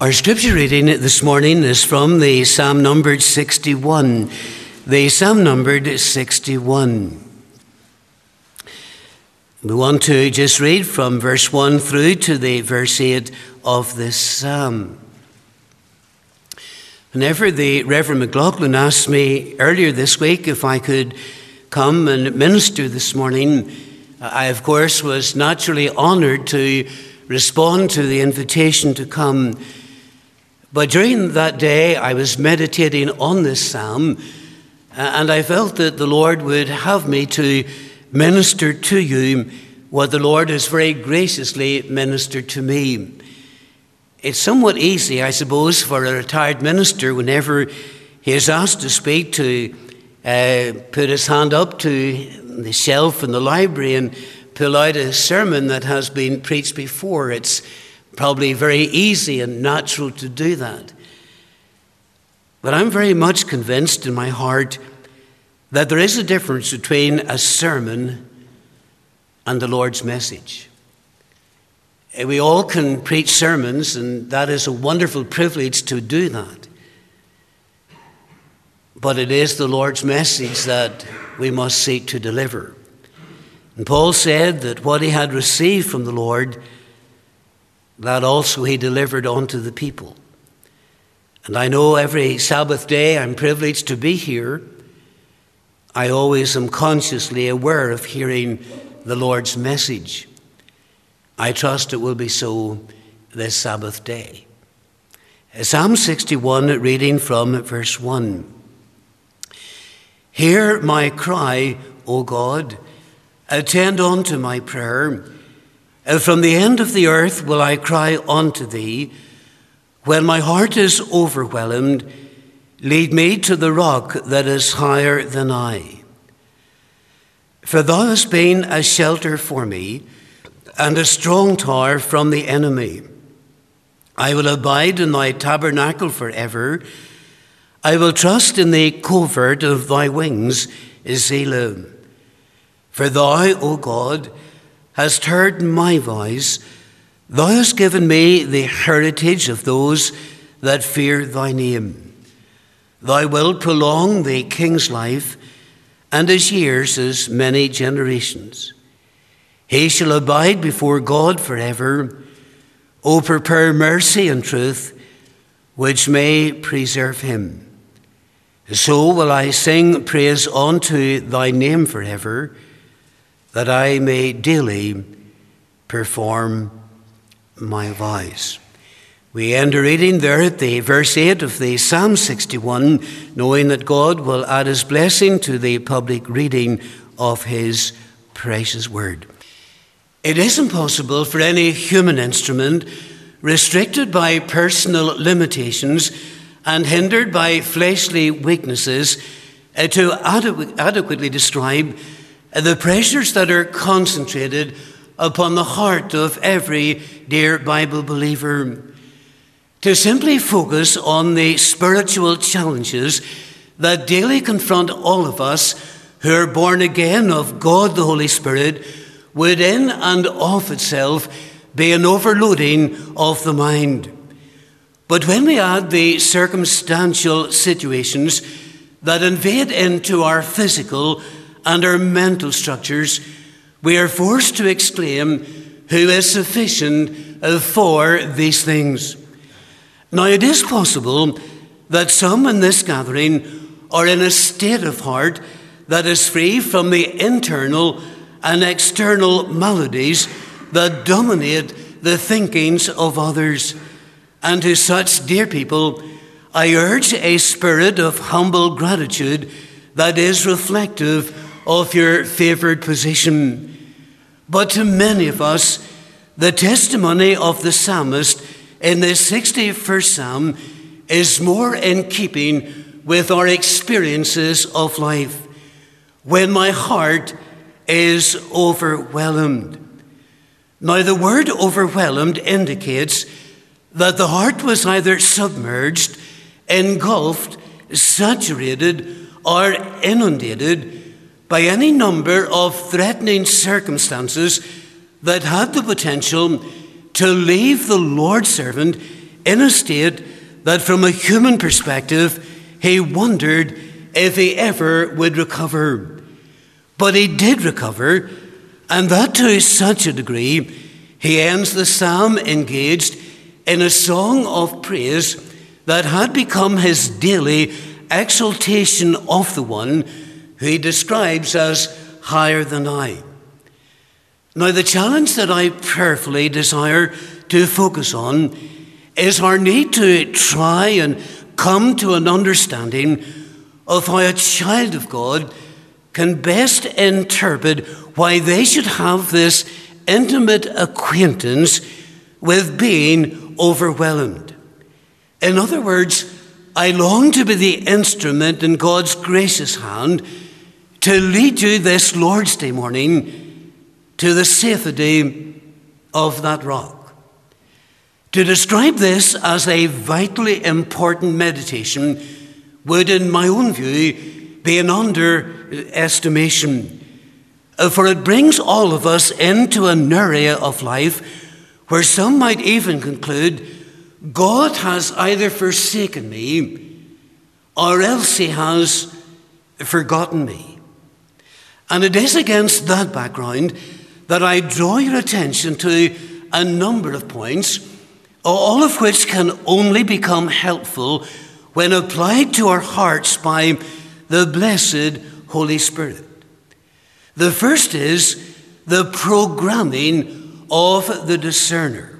Our scripture reading this morning is from the Psalm numbered 61. The Psalm numbered 61. We want to just read from verse 1 through to the verse 8 of this psalm. Whenever the Reverend McLaughlin asked me earlier this week if I could come and minister this morning, I, of course, was naturally honored to respond to the invitation to come but during that day, I was meditating on this psalm, and I felt that the Lord would have me to minister to you what the Lord has very graciously ministered to me. It's somewhat easy, I suppose, for a retired minister whenever he is asked to speak to uh, put his hand up to the shelf in the library and pull out a sermon that has been preached before. It's Probably very easy and natural to do that. But I'm very much convinced in my heart that there is a difference between a sermon and the Lord's message. Eh, we all can preach sermons, and that is a wonderful privilege to do that. But it is the Lord's message that we must seek to deliver. And Paul said that what he had received from the Lord that also he delivered unto the people. And I know every Sabbath day I'm privileged to be here. I always am consciously aware of hearing the Lord's message. I trust it will be so this Sabbath day. Psalm 61, reading from verse 1. Hear my cry, O God, attend unto my prayer. And from the end of the earth will I cry unto thee. When my heart is overwhelmed, lead me to the rock that is higher than I. For thou hast been a shelter for me and a strong tower from the enemy. I will abide in thy tabernacle forever. I will trust in the covert of thy wings, Selah. For thou, O God, hast heard my voice. Thou hast given me the heritage of those that fear thy name. Thou wilt prolong the king's life, and his years as many generations. He shall abide before God forever. O prepare mercy and truth, which may preserve him. So will I sing praise unto thy name forever that I may daily perform my vows. We end a reading there at the verse 8 of the Psalm 61, knowing that God will add his blessing to the public reading of his precious word. It is impossible for any human instrument, restricted by personal limitations and hindered by fleshly weaknesses, uh, to adequately describe the pressures that are concentrated upon the heart of every dear Bible believer. To simply focus on the spiritual challenges that daily confront all of us who are born again of God the Holy Spirit would, in and of itself, be an overloading of the mind. But when we add the circumstantial situations that invade into our physical and our mental structures, we are forced to exclaim, Who is sufficient for these things? Now, it is possible that some in this gathering are in a state of heart that is free from the internal and external maladies that dominate the thinkings of others. And to such dear people, I urge a spirit of humble gratitude that is reflective of your favored position. But to many of us, the testimony of the psalmist in the 61st psalm is more in keeping with our experiences of life. When my heart is overwhelmed. Now, the word overwhelmed indicates that the heart was either submerged, engulfed, saturated, or inundated by any number of threatening circumstances that had the potential to leave the Lord's servant in a state that, from a human perspective, he wondered if he ever would recover. But he did recover, and that to such a degree, he ends the psalm engaged in a song of praise that had become his daily exaltation of the one who he describes as higher than I. Now, the challenge that I prayerfully desire to focus on is our need to try and come to an understanding of how a child of God can best interpret why they should have this intimate acquaintance with being overwhelmed. In other words, I long to be the instrument in God's gracious hand to lead you this Lord's Day morning to the safety of that rock. To describe this as a vitally important meditation would, in my own view, be an underestimation, uh, for it brings all of us into an area of life where some might even conclude God has either forsaken me or else he has forgotten me. And it is against that background that I draw your attention to a number of points, all of which can only become helpful when applied to our hearts by the blessed Holy Spirit. The first is the programming of the discerner.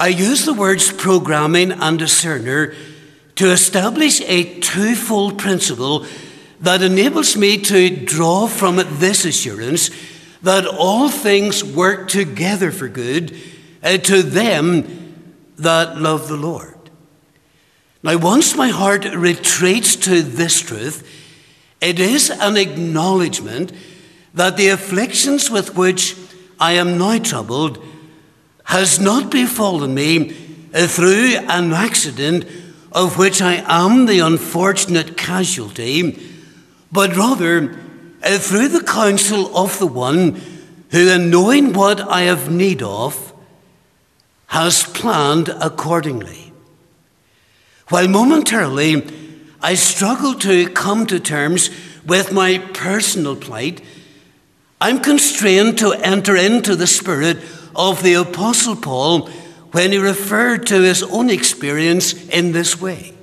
I use the words programming and discerner to establish a twofold principle that enables me to draw from it this assurance that all things work together for good uh, to them that love the Lord. Now, once my heart retreats to this truth, it is an acknowledgement that the afflictions with which I am now troubled has not befallen me through an accident of which I am the unfortunate casualty, but rather uh, through the counsel of the one who, in knowing what I have need of, has planned accordingly. While momentarily I struggle to come to terms with my personal plight, I'm constrained to enter into the spirit of the Apostle Paul when he referred to his own experience in this way.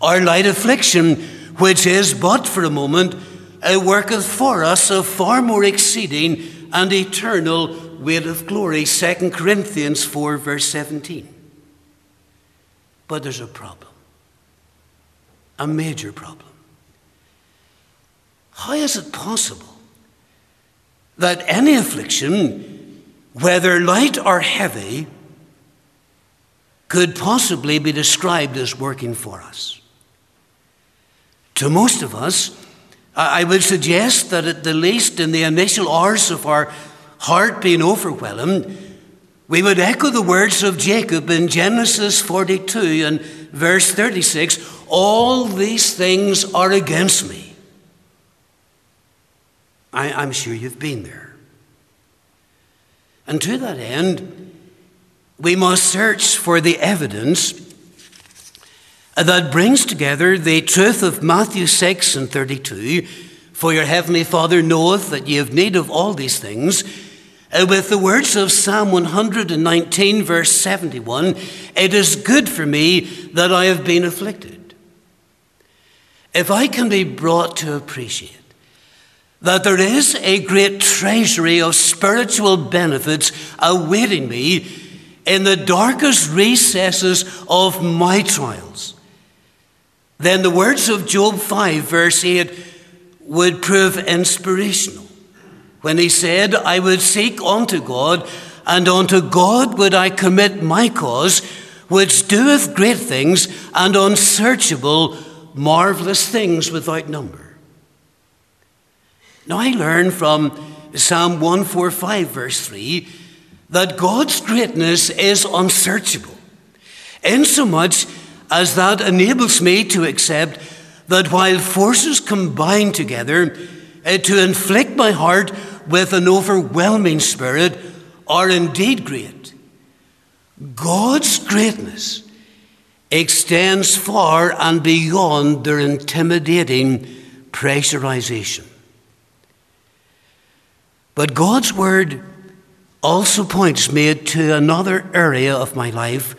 Our light affliction, which is but for a moment, worketh for us a far more exceeding and eternal weight of glory. 2 Corinthians 4, verse 17. But there's a problem, a major problem. How is it possible that any affliction whether light or heavy, could possibly be described as working for us. To most of us, I would suggest that at the least in the initial hours of our heart being overwhelmed, we would echo the words of Jacob in Genesis 42 and verse 36 All these things are against me. I, am sure you've been there. And to that end, we must search for the evidence that brings together the truth of Matthew 6 and 32 For your heavenly Father knoweth that ye have need of all these things. With the words of Psalm 119, verse 71 It is good for me that I have been afflicted. If I can be brought to appreciate that there is a great treasury of spiritual benefits awaiting me in the darkest recesses of my trials, then the words of Job 5, verse 8, would prove inspirational. When he said, I would seek unto God, and unto God would I commit my cause, which doeth great things and unsearchable, marvelous things without number. Now, I learn from Psalm 145, verse 3, that God's greatness is unsearchable, insomuch as that enables me to accept that while forces combine together uh, to inflict my heart with an overwhelming spirit are indeed great, God's greatness extends far and beyond their intimidating pressurization. But God's word also points me to another area of my life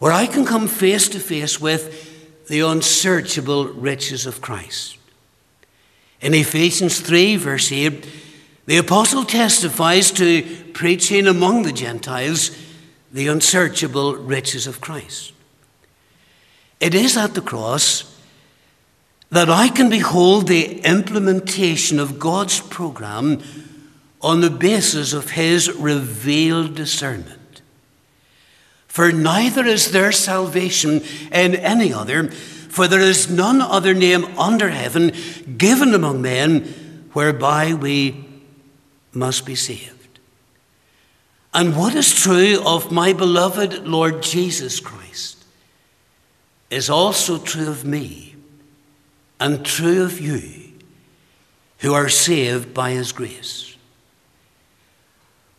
where I can come face to face with the unsearchable riches of Christ. In Ephesians 3, verse 8, the apostle testifies to preaching among the Gentiles the unsearchable riches of Christ. It is at the cross that I can behold the implementation of God's program on the basis of His revealed discernment. For neither is there salvation in any other, for there is none other name under heaven given among men whereby we must be saved. And what is true of my beloved Lord Jesus Christ is also true of me and true of you who are saved by his grace.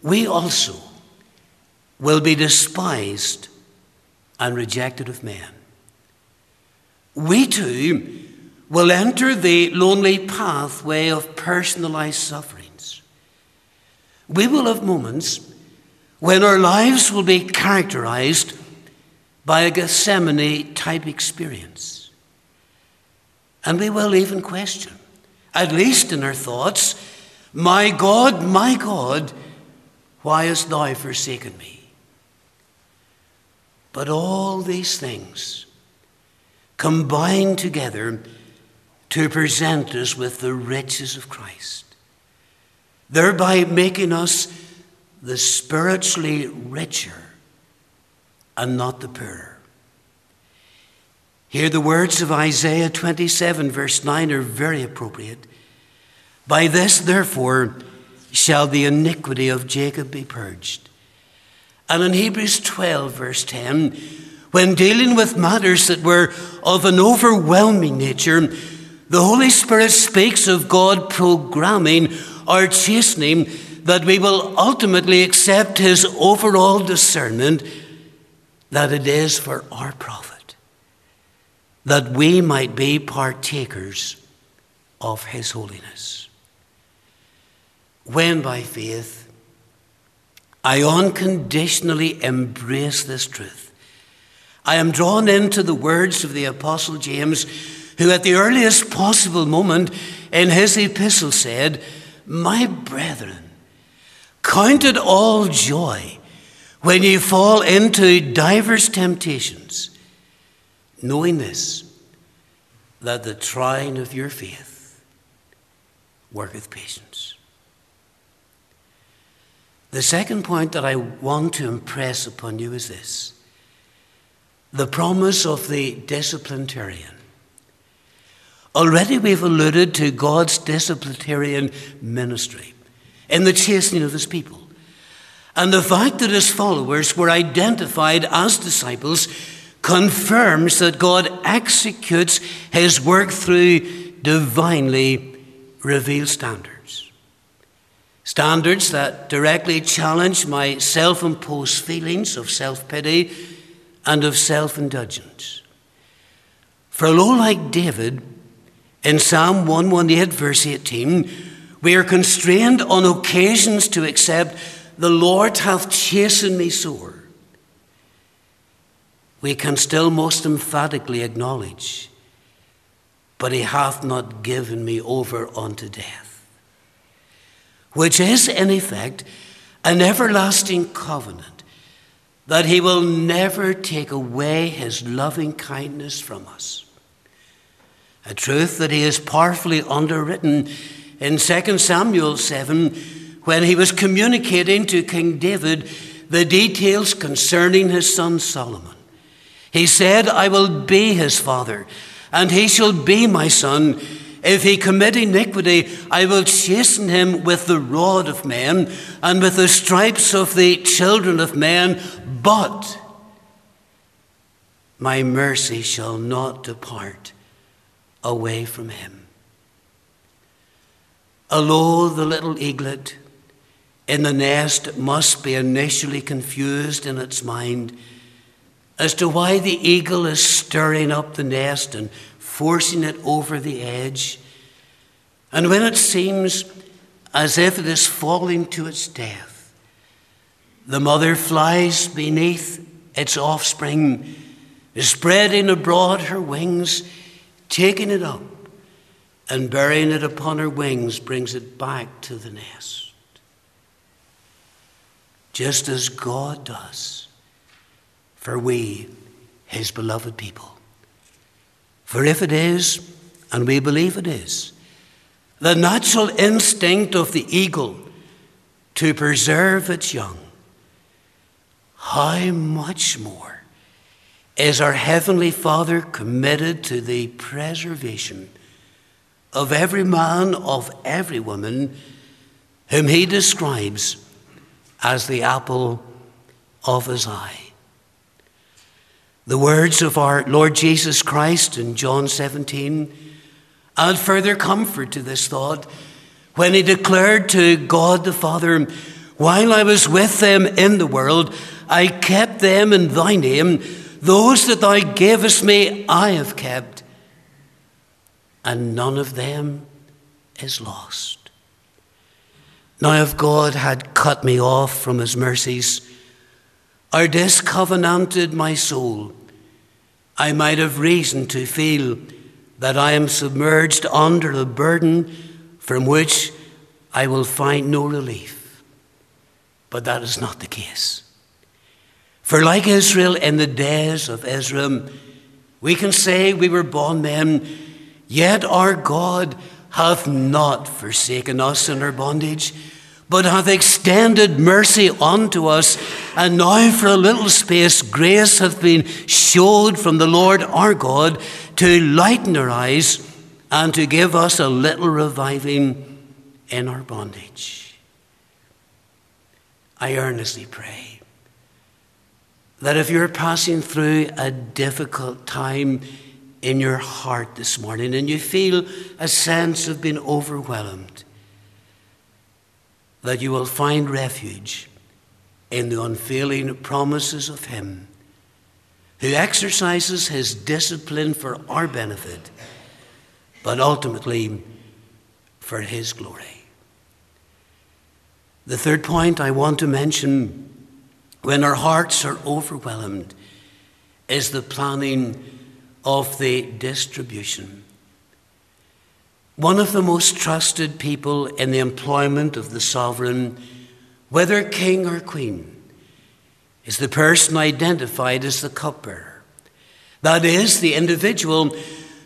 We also will be despised and rejected of men. We too will enter the lonely pathway of personalized sufferings. We will have moments when our lives will be characterized by a Gethsemane type experience. And we will even question, at least in our thoughts, My God, my God, why hast thou forsaken me? But all these things combine together to present us with the riches of Christ, thereby making us the spiritually richer and not the poorer. Here, the words of Isaiah 27, verse 9, are very appropriate. By this, therefore, shall the iniquity of Jacob be purged. And in Hebrews 12, verse 10, when dealing with matters that were of an overwhelming nature, the Holy Spirit speaks of God programming or chastening that we will ultimately accept his overall discernment that it is for our profit, that we might be partakers of his holiness. When by faith I unconditionally embrace this truth, I am drawn into the words of the Apostle James, who at the earliest possible moment in his epistle said, My brethren, Count it all joy when you fall into divers temptations, knowing this, that the trying of your faith worketh patience. The second point that I want to impress upon you is this the promise of the disciplinarian. Already we've alluded to God's disciplinarian ministry in the chastening of his people. And the fact that his followers were identified as disciples confirms that God executes his work through divinely revealed standards. Standards that directly challenge my self imposed feelings of self pity and of self indulgence. For lo, like David in Psalm 118, verse 18, we are constrained on occasions to accept, The Lord hath chastened me sore. We can still most emphatically acknowledge, But he hath not given me over unto death. Which is, in effect, an everlasting covenant that he will never take away his loving kindness from us. A truth that he has powerfully underwritten in 2 Samuel 7 when he was communicating to King David the details concerning his son Solomon. He said, I will be his father, and he shall be my son. If he commit iniquity, I will chasten him with the rod of men and with the stripes of the children of men, but my mercy shall not depart away from him. Alo, the little eaglet, in the nest must be initially confused in its mind as to why the eagle is stirring up the nest and forcing it over the edge. And when it seems as if it is falling to its death, the mother flies beneath its offspring, spreading abroad her wings, taking it up, and burying it upon her wings brings it back to the nest. Just as God does for we, his beloved people. For if it is, and we believe it is, the natural instinct of the eagle to preserve its young, how much more is our Heavenly Father committed to the preservation of every man, of every woman, whom He describes as the apple of His eye? The words of our Lord Jesus Christ in John 17 add further comfort to this thought when he declared to God the Father, While I was with them in the world, I kept them in thy name. Those that thou gavest me, I have kept, and none of them is lost. Now, if God had cut me off from his mercies, or discovenanted my soul, I might have reason to feel that I am submerged under a burden from which I will find no relief. But that is not the case. For like Israel in the days of Ezra, we can say we were bondmen, yet our God hath not forsaken us in our bondage but hath extended mercy unto us. And now, for a little space, grace hath been showed from the Lord our God to lighten our eyes and to give us a little reviving in our bondage. I earnestly pray that if you're passing through a difficult time in your heart this morning and you feel a sense of being overwhelmed, that you will find refuge in the unfailing promises of Him who exercises His discipline for our benefit, but ultimately for His glory. The third point I want to mention when our hearts are overwhelmed is the planning of the distribution. One of the most trusted people in the employment of the sovereign, whether king or queen, is the person identified as the cupbearer. That is, the individual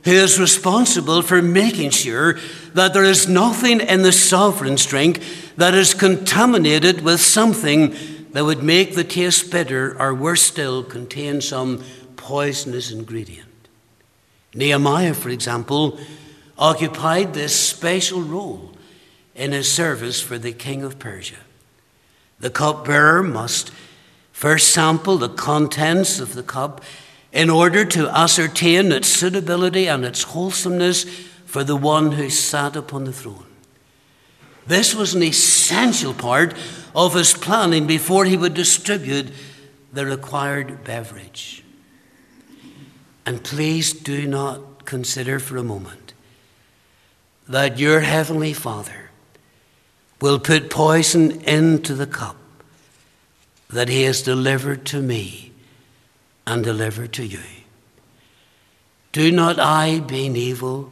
who is responsible for making sure that there is nothing in the sovereign's drink that is contaminated with something that would make the taste bitter or worse still, contain some poisonous ingredient. Nehemiah, for example, occupied this special role in his service for the king of Persia. The cupbearer must first sample the contents of the cup in order to ascertain its suitability and its wholesomeness for the one who sat upon the throne. This was an essential part of his planning before he would distribute the required beverage. And please do not consider for a moment that your heavenly Father will put poison into the cup that he has delivered to me and delivered to you. Do not I, being evil,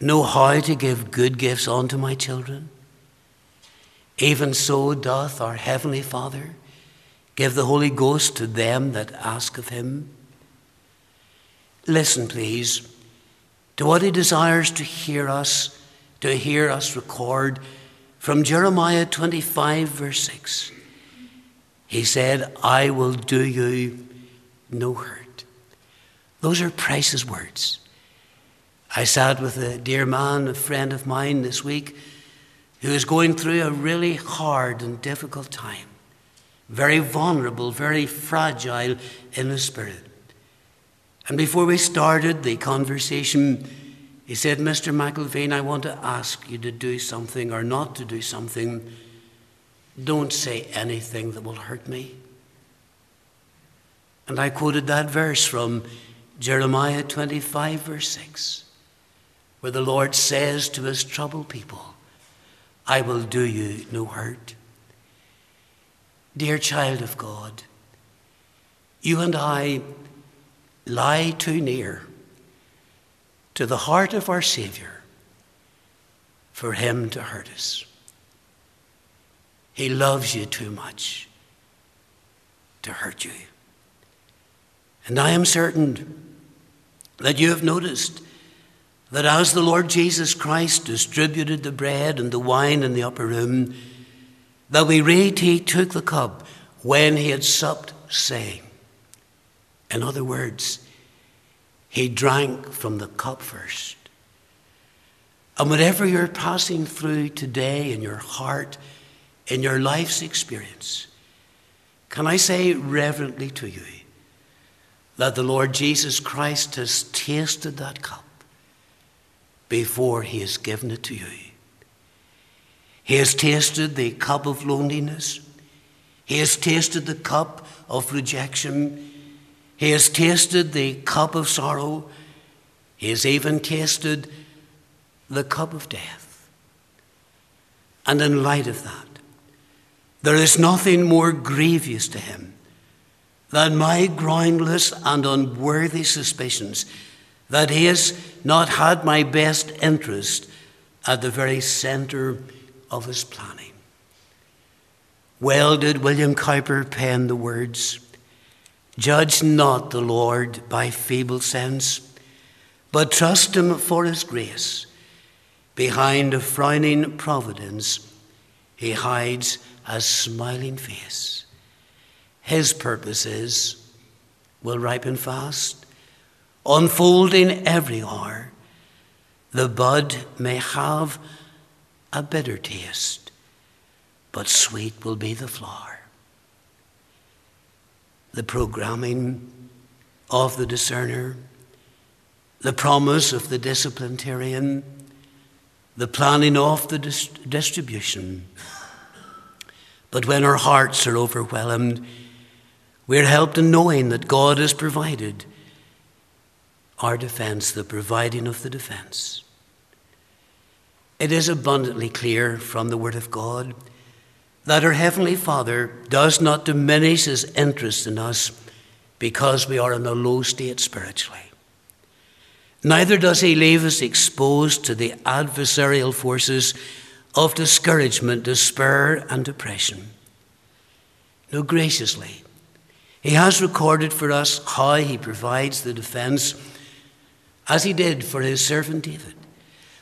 know how to give good gifts unto my children? Even so doth our heavenly Father give the Holy Ghost to them that ask of him. Listen, please to what he desires to hear us, to hear us record from Jeremiah 25, verse 6. He said, I will do you no hurt. Those are precious words. I sat with a dear man, a friend of mine this week, who is going through a really hard and difficult time, very vulnerable, very fragile in the spirit. And before we started the conversation, he said, Mr. McIlvaine, I want to ask you to do something or not to do something don't say anything that will hurt me. And I quoted that verse from Jeremiah 25, verse 6, where the Lord says to his troubled people, I will do you no hurt. Dear child of God, you and I lie too near to the heart of our Savior for him to hurt us. He loves you too much to hurt you. And I am certain that you have noticed that as the Lord Jesus Christ distributed the bread and the wine in the upper room, that we read he took the cup when he had supped, saying, in other words, he drank from the cup first. And whatever you're passing through today in your heart, in your life's experience, can I say reverently to you that the Lord Jesus Christ has tasted that cup before he has given it to you? He has tasted the cup of loneliness. He has tasted the cup of rejection. He has tasted the cup of sorrow. He has even tasted the cup of death. And in light of that, there is nothing more grievous to him than my groundless and unworthy suspicions that he has not had my best interest at the very centre of his planning. Well did William Cowper pen the words Judge not the Lord by feeble sense, but trust him for his grace. Behind a frowning providence, he hides a smiling face. His purposes will ripen fast, unfolding every hour. The bud may have a bitter taste, but sweet will be the flower. The programming of the discerner, the promise of the disciplinarian, the planning of the dis- distribution. But when our hearts are overwhelmed, we're helped in knowing that God has provided our defense, the providing of the defense. It is abundantly clear from the Word of God that our Heavenly Father does not diminish His interest in us because we are in a low state spiritually. Neither does He leave us exposed to the adversarial forces of discouragement, despair, and depression. No, graciously, He has recorded for us how He provides the defense as He did for His servant David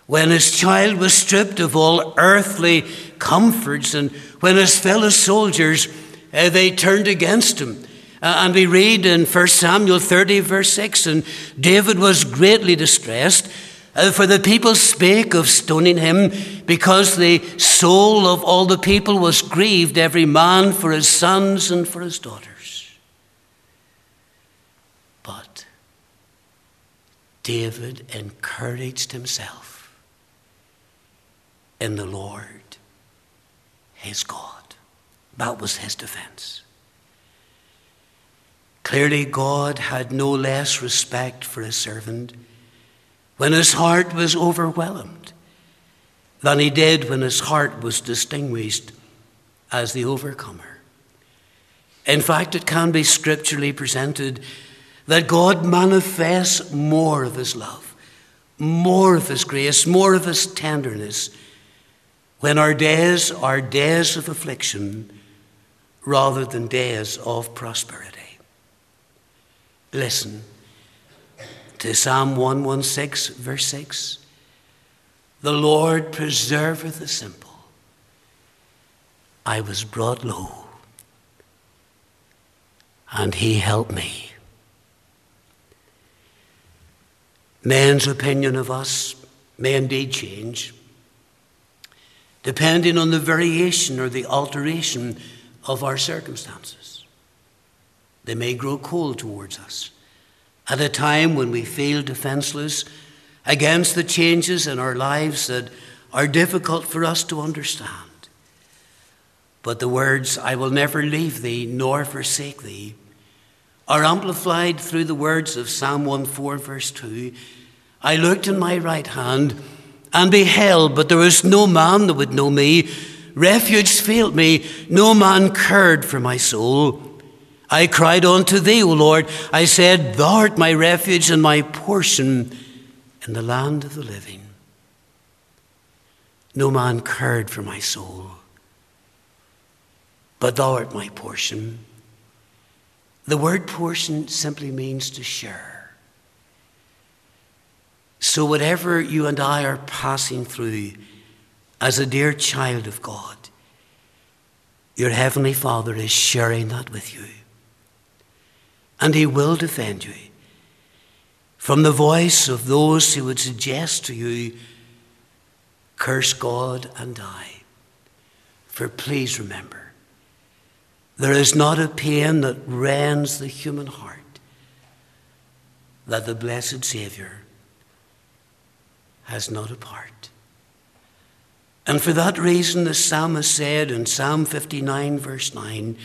when his child was stripped of all earthly comforts and when his fellow soldiers uh, they turned against him. Uh, and we read in 1 samuel 30 verse 6 and david was greatly distressed uh, for the people spake of stoning him because the soul of all the people was grieved every man for his sons and for his daughters. But david encouraged himself in the Lord, his God. That was his defense. Clearly, God had no less respect for his servant when his heart was overwhelmed than he did when his heart was distinguished as the overcomer. In fact, it can be scripturally presented that God manifests more of his love, more of his grace, more of his tenderness when our days are days of affliction rather than days of prosperity. Listen to Psalm 116, verse 6. The Lord preserveth the simple. I was brought low, and he helped me. Man's opinion of us may indeed change depending on the variation or the alteration of our circumstances. They may grow cold towards us at a time when we feel defenseless against the changes in our lives that are difficult for us to understand. But the words, I will never leave thee nor forsake thee, are amplified through the words of Psalm 1:4, verse 2. I looked in my right hand and beheld, but there was no man that would know me. Refuge failed me, no man cared for my soul. I cried unto thee, O Lord. I said, Thou art my refuge and my portion in the land of the living. No man cared for my soul, but thou art my portion. The word portion simply means to share. So, whatever you and I are passing through as a dear child of God, your Heavenly Father is sharing that with you. And He will defend you from the voice of those who would suggest to you, curse God and die. For please remember, there is not a pain that rends the human heart that the blessed Saviour has not a part. And for that reason, the psalmist said in Psalm 59, verse 9,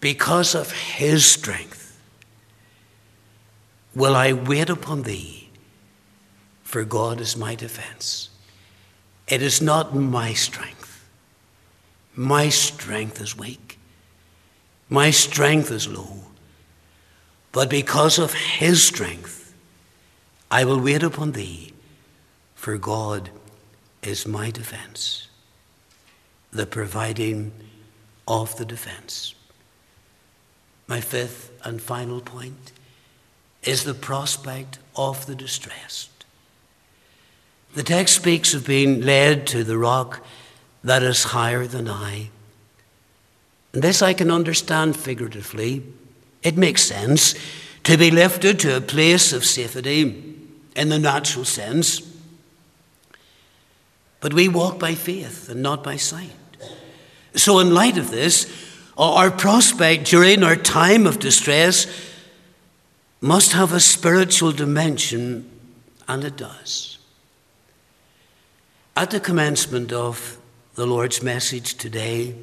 because of his strength will I wait upon thee, for God is my defense. It is not my strength. My strength is weak. My strength is low. But because of his strength, I will wait upon thee, for God is my defense, the providing of the defense. My fifth and final point is the prospect of the distressed. The text speaks of being led to the rock that is higher than I. And this I can understand figuratively. It makes sense to be lifted to a place of safety in the natural sense. But we walk by faith and not by sight. So, in light of this, our prospect during our time of distress must have a spiritual dimension, and it does. At the commencement of the Lord's message today,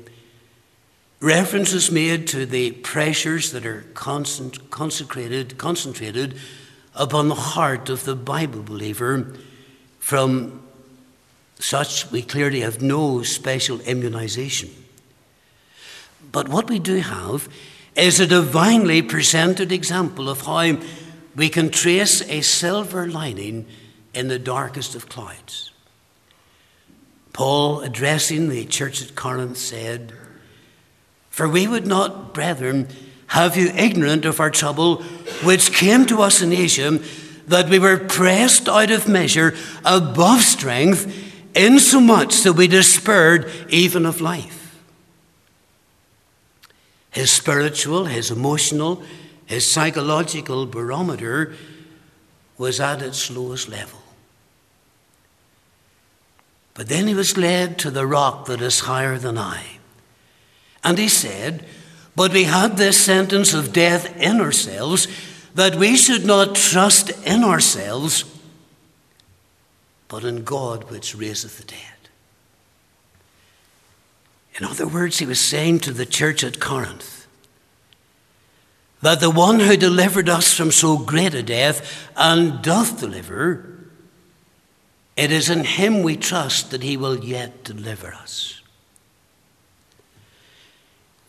reference is made to the pressures that are consecrated, concentrated upon the heart of the Bible believer from such we clearly have no special immunization. But what we do have is a divinely presented example of how we can trace a silver lining in the darkest of clouds. Paul, addressing the church at Corinth, said, For we would not, brethren, have you ignorant of our trouble which came to us in Asia, that we were pressed out of measure above strength, insomuch that we despaired even of life. His spiritual, his emotional, his psychological barometer was at its lowest level. But then he was led to the rock that is higher than I. And he said, But we had this sentence of death in ourselves, that we should not trust in ourselves, but in God which raiseth the dead. In other words, he was saying to the church at Corinth that the one who delivered us from so great a death and doth deliver, it is in him we trust that he will yet deliver us.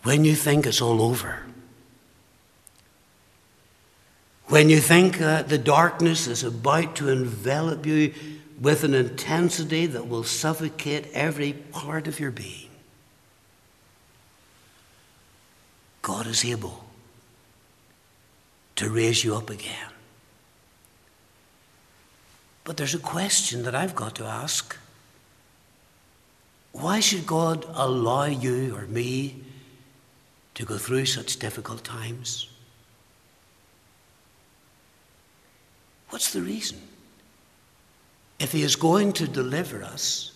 When you think it's all over, when you think that the darkness is about to envelop you with an intensity that will suffocate every part of your being, God is able to raise you up again. But there's a question that I've got to ask. Why should God allow you or me to go through such difficult times? What's the reason? If He is going to deliver us,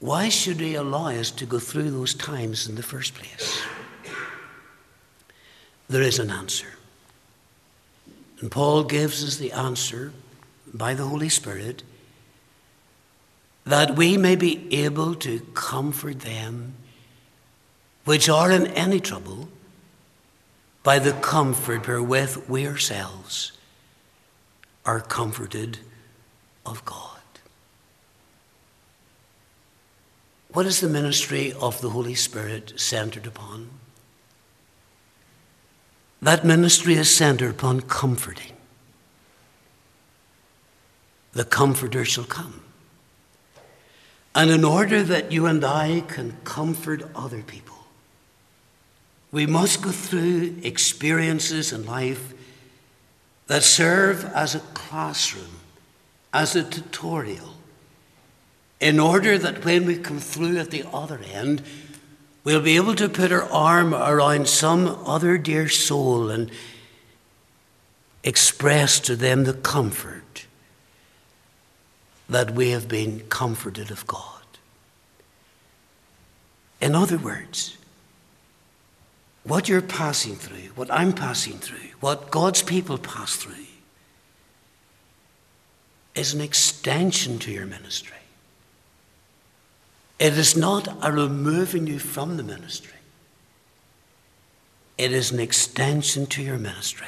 why should He allow us to go through those times in the first place? there is an answer. And Paul gives us the answer by the Holy Spirit that we may be able to comfort them which are in any trouble, by the comfort wherewith we ourselves are comforted of God. What is the ministry of the Holy Spirit centered upon? That ministry is centered upon comforting. The Comforter shall come. And in order that you and I can comfort other people, we must go through experiences in life that serve as a classroom, as a tutorial, in order that when we come through at the other end, we'll be able to put our arm around some other dear soul and express to them the comfort that we have been comforted of God. In other words, what you're passing through, what I'm passing through, what God's people pass through, is an extension to your ministry. It is not a removing you from the ministry, it is an extension to your ministry.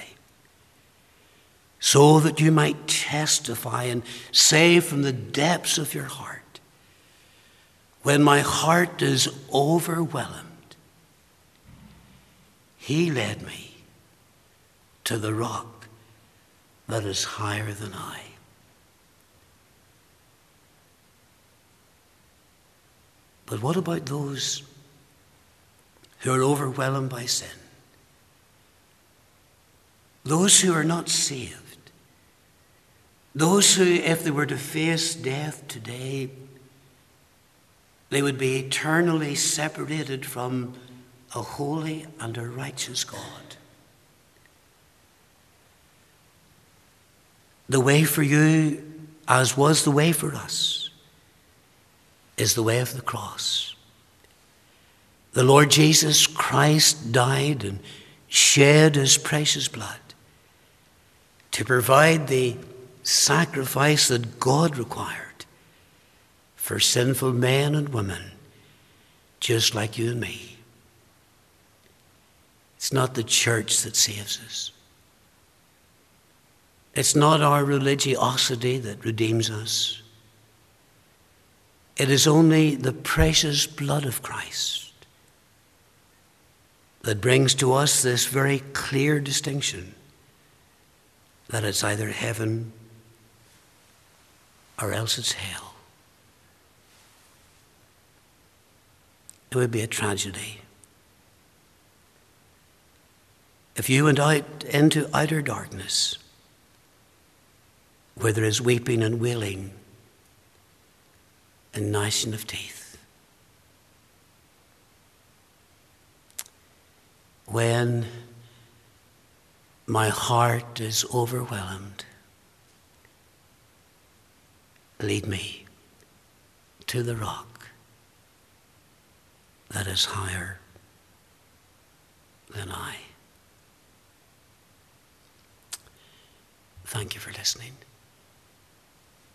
So that you might testify and say from the depths of your heart, when my heart is overwhelmed, He led me to the rock that is higher than I. But what about those who are overwhelmed by sin? Those who are not saved? Those who, if they were to face death today, they would be eternally separated from a holy and a righteous God. The way for you, as was the way for us, is the way of the cross. The Lord Jesus Christ died and shed his precious blood to provide the sacrifice that God required for sinful men and women just like you and me. It's not the church that saves us. It's not our religiosity that redeems us. It is only the precious blood of Christ that brings to us this very clear distinction that it's either heaven or else it's hell. It would be a tragedy if you went out into outer darkness where there is weeping and wailing and gnashing of teeth. When my heart is overwhelmed, lead me to the rock that is higher than I. Thank you for listening.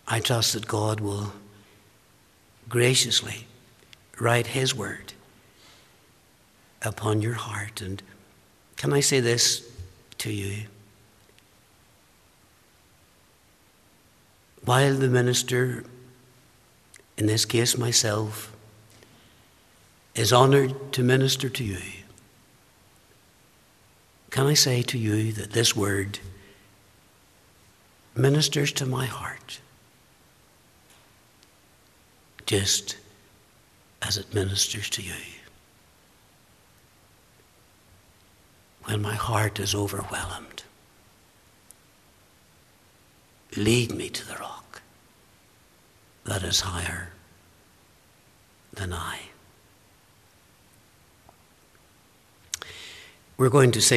I trust that God will graciously write His word upon your heart. And can I say this to you? While the minister, in this case myself, is honored to minister to you, can I say to you that this word ministers to my heart? Just as it ministers to you. When my heart is overwhelmed, lead me to the rock that is higher than I. We're going to say.